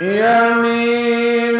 يمينك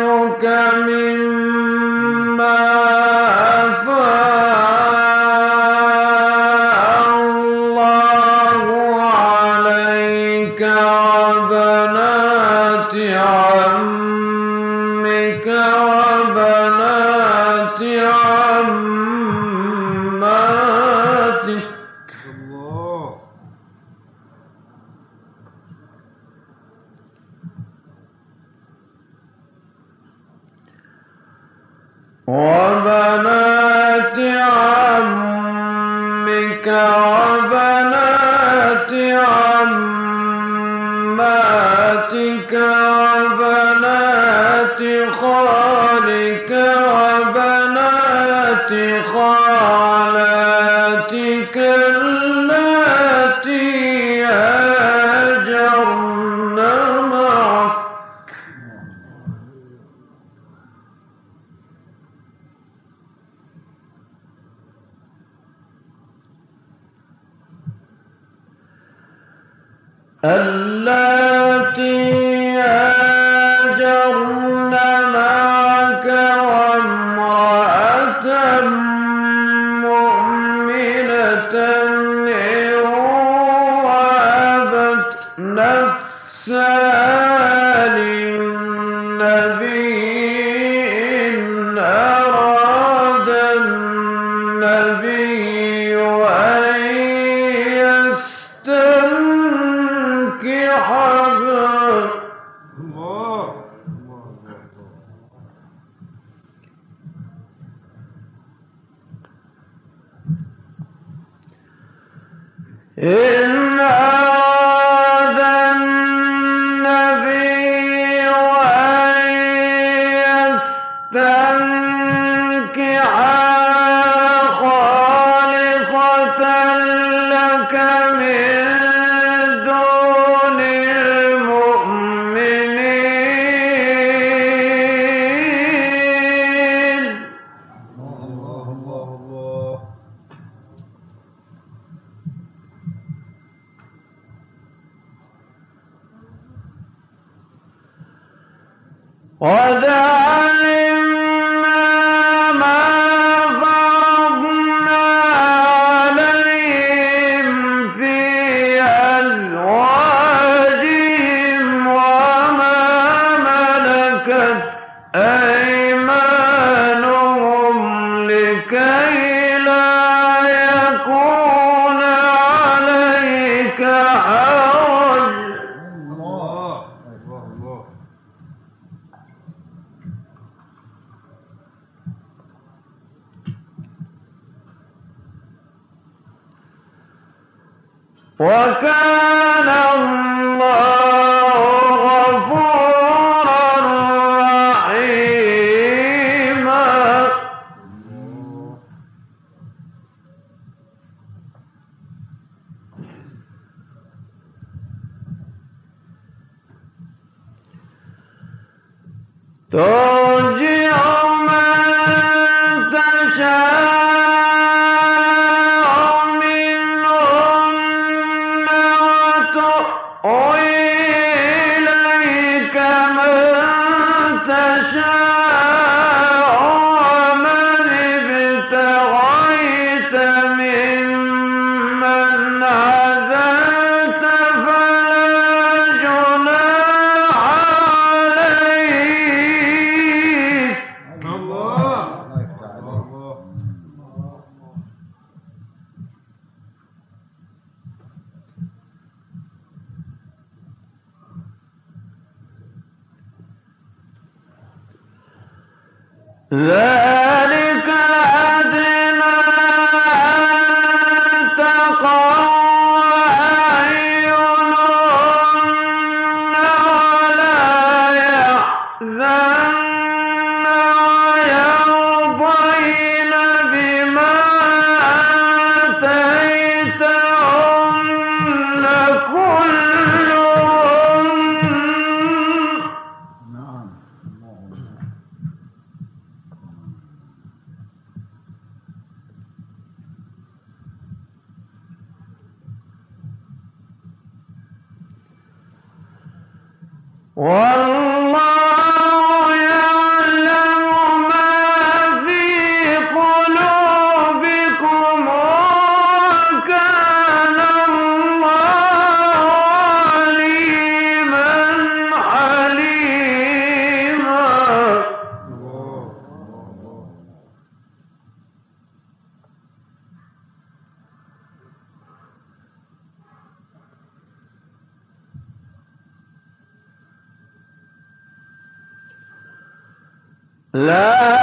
ألا onde لا Love.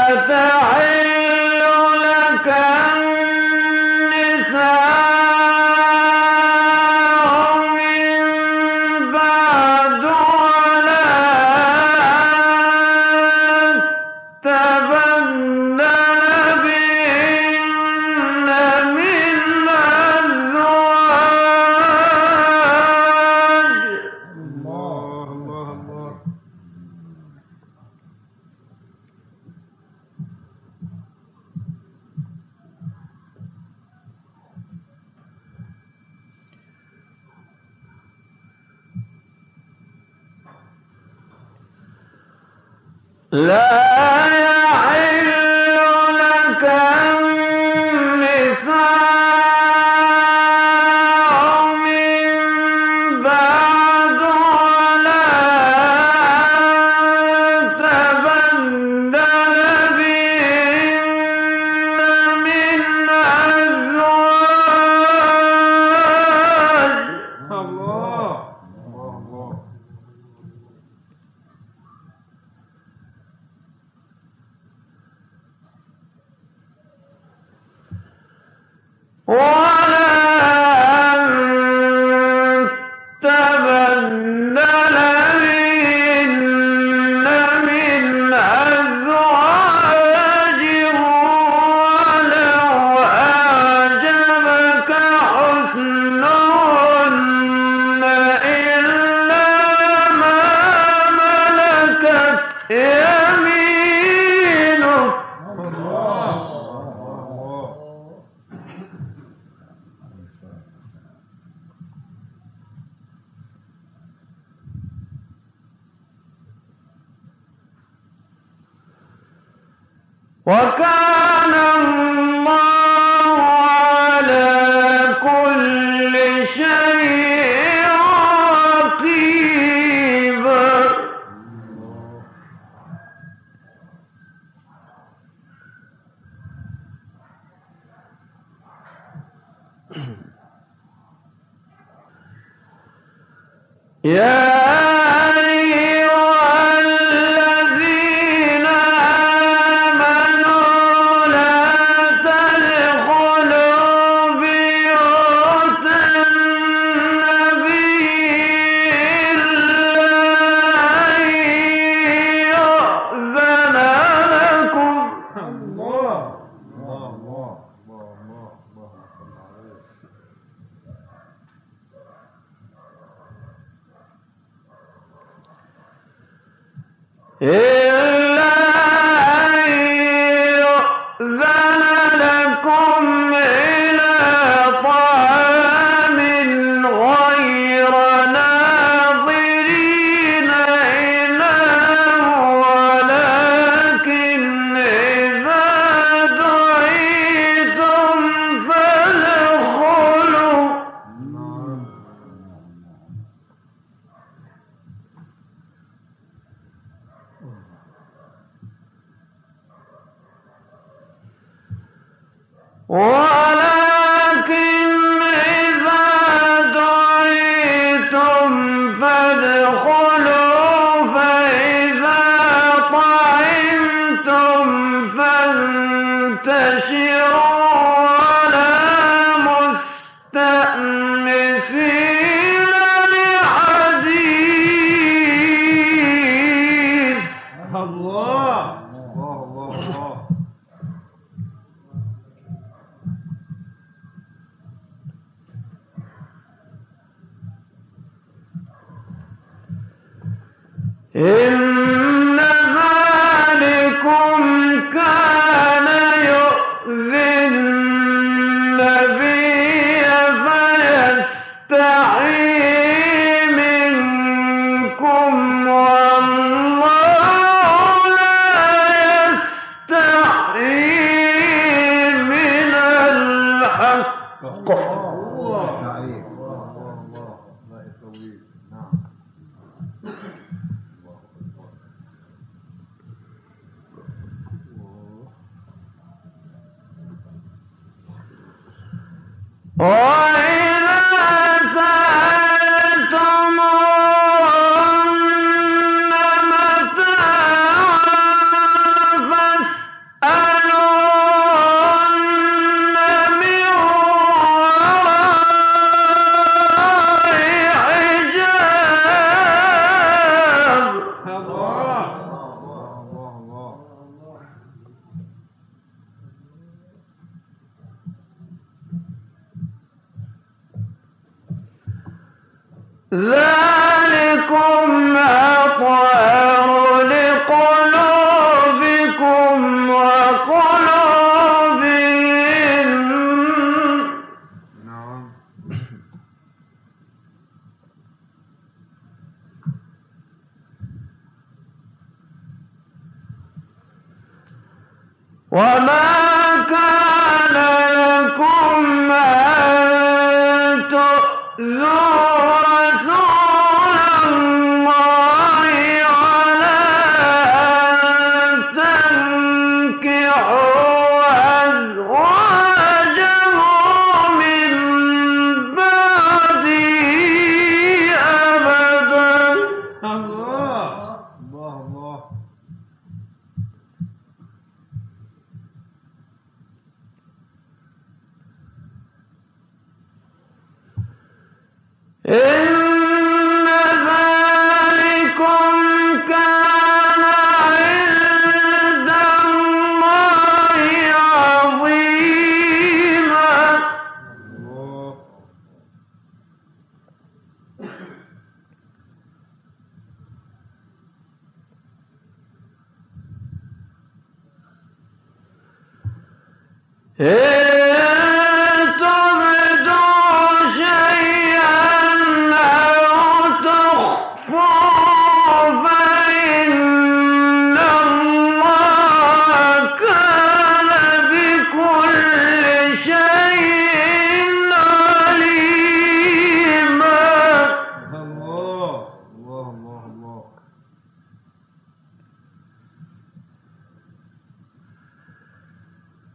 Yeah. Oh! Oh! كان لكم أن تؤذوا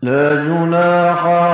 إن الله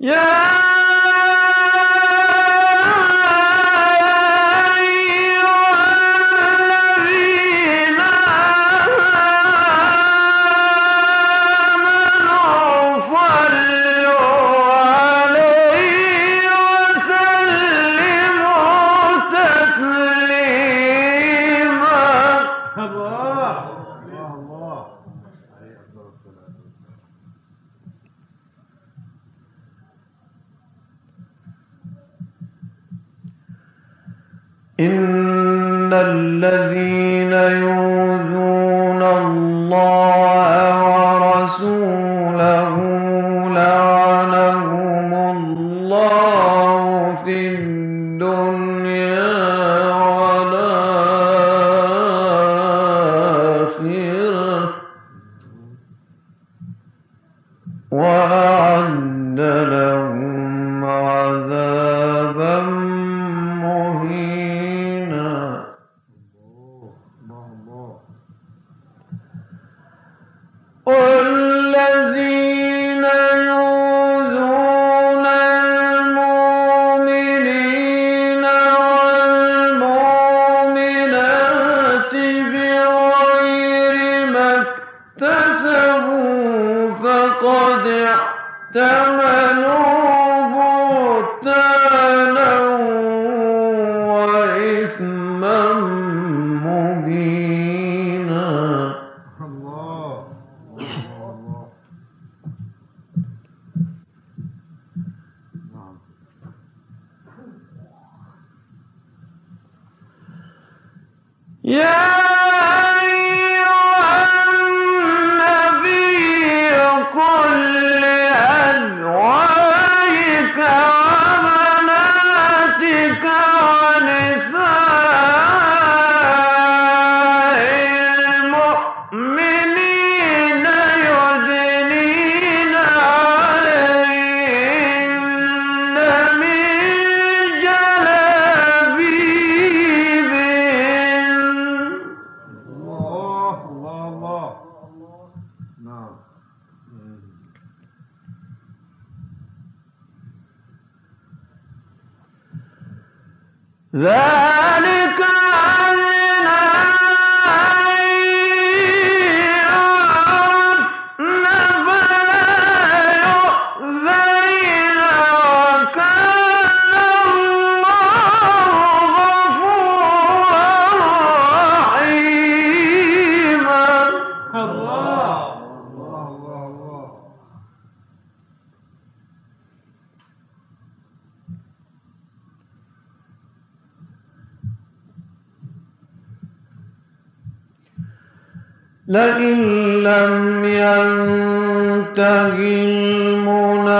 Yeah. وأعد لهم ينته المنافقون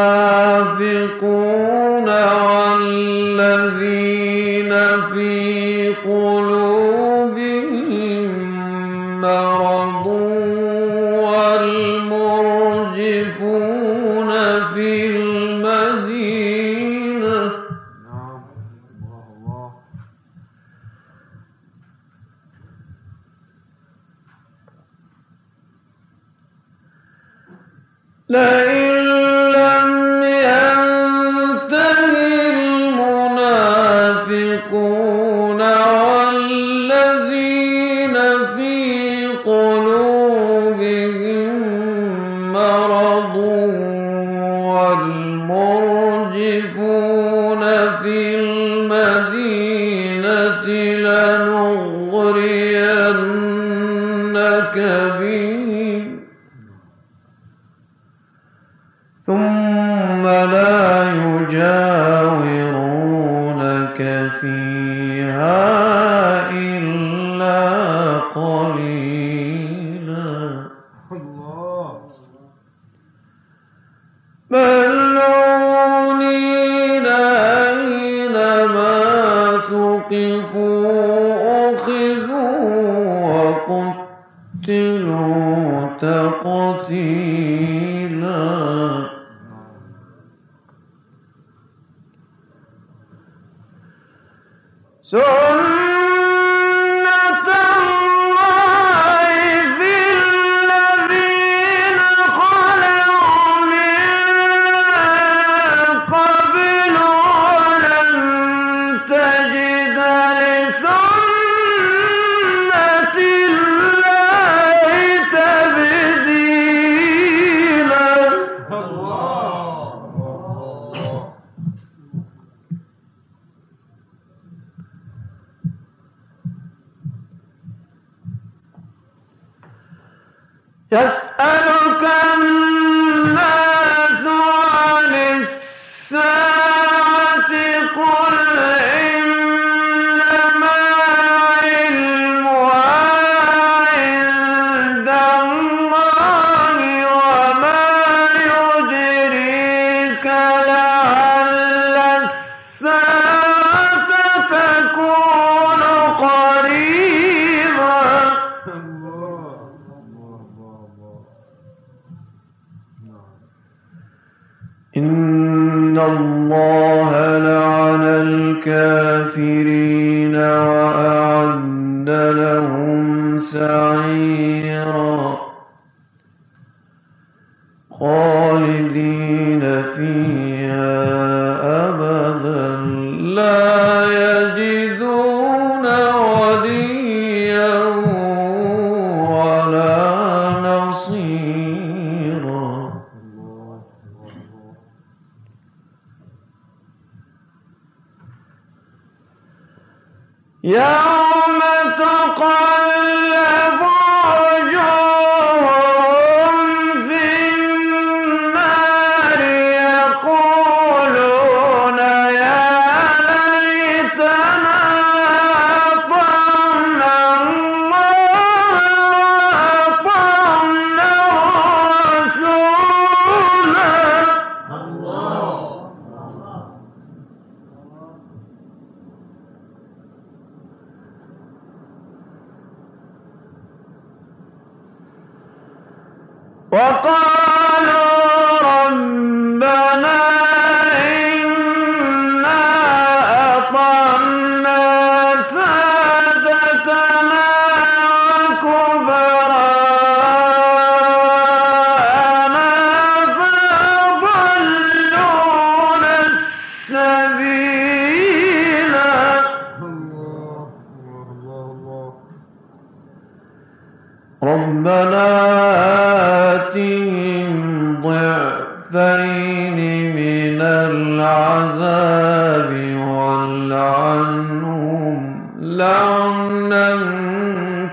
من العذاب والعنهم لعنا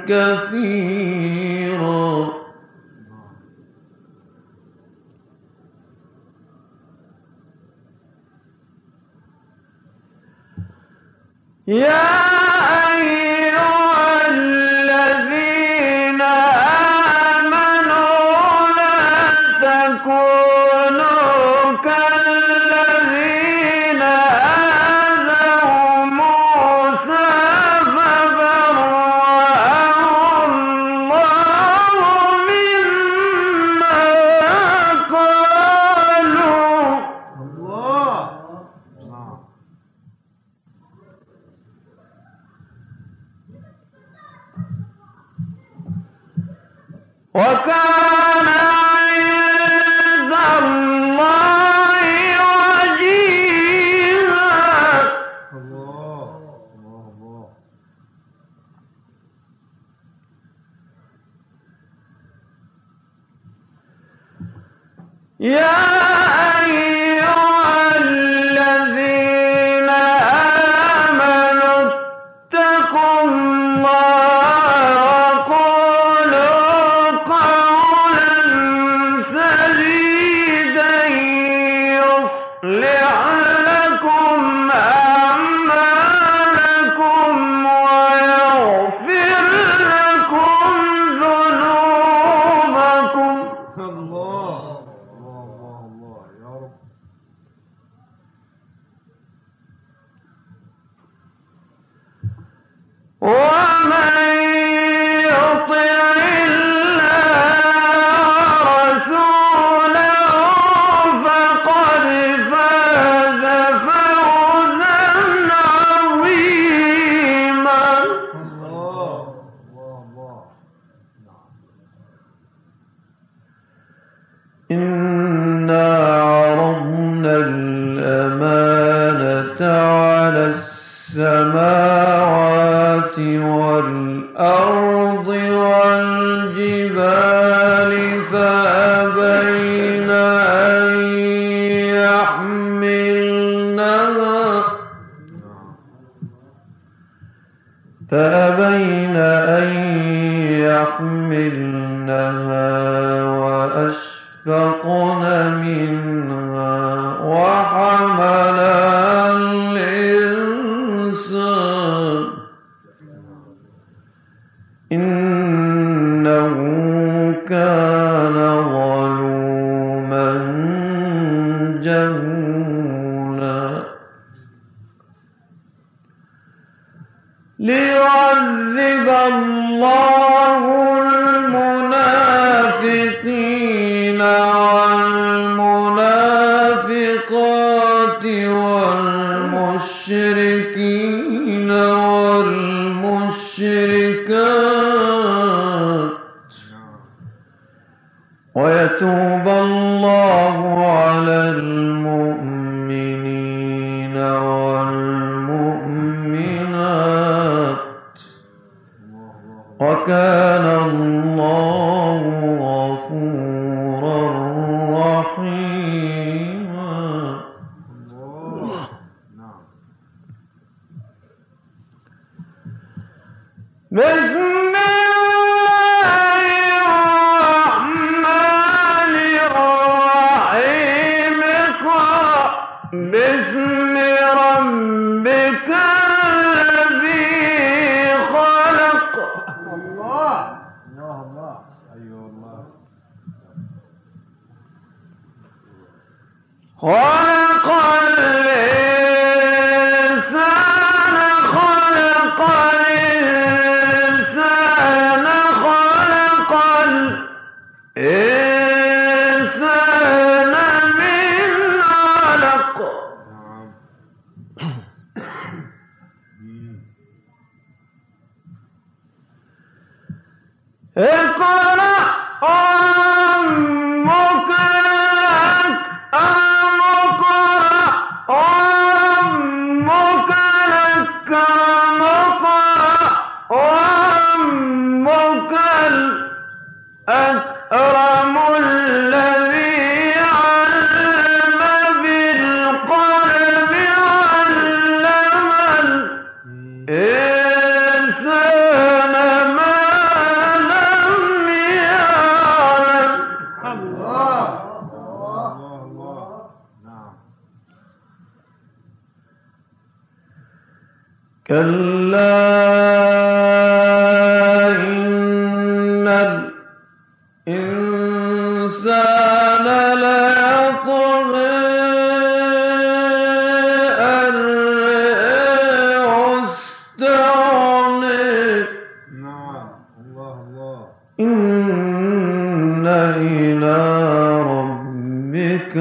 كثيرا. يا يا السماء ويتوب اقرأ ربك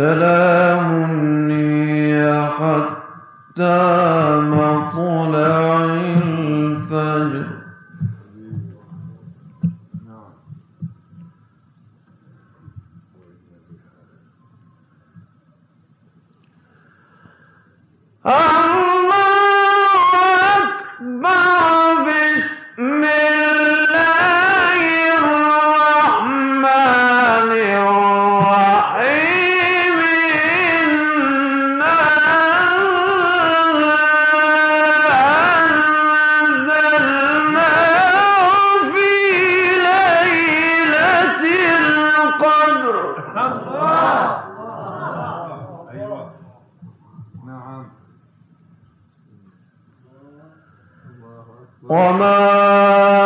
سلام وما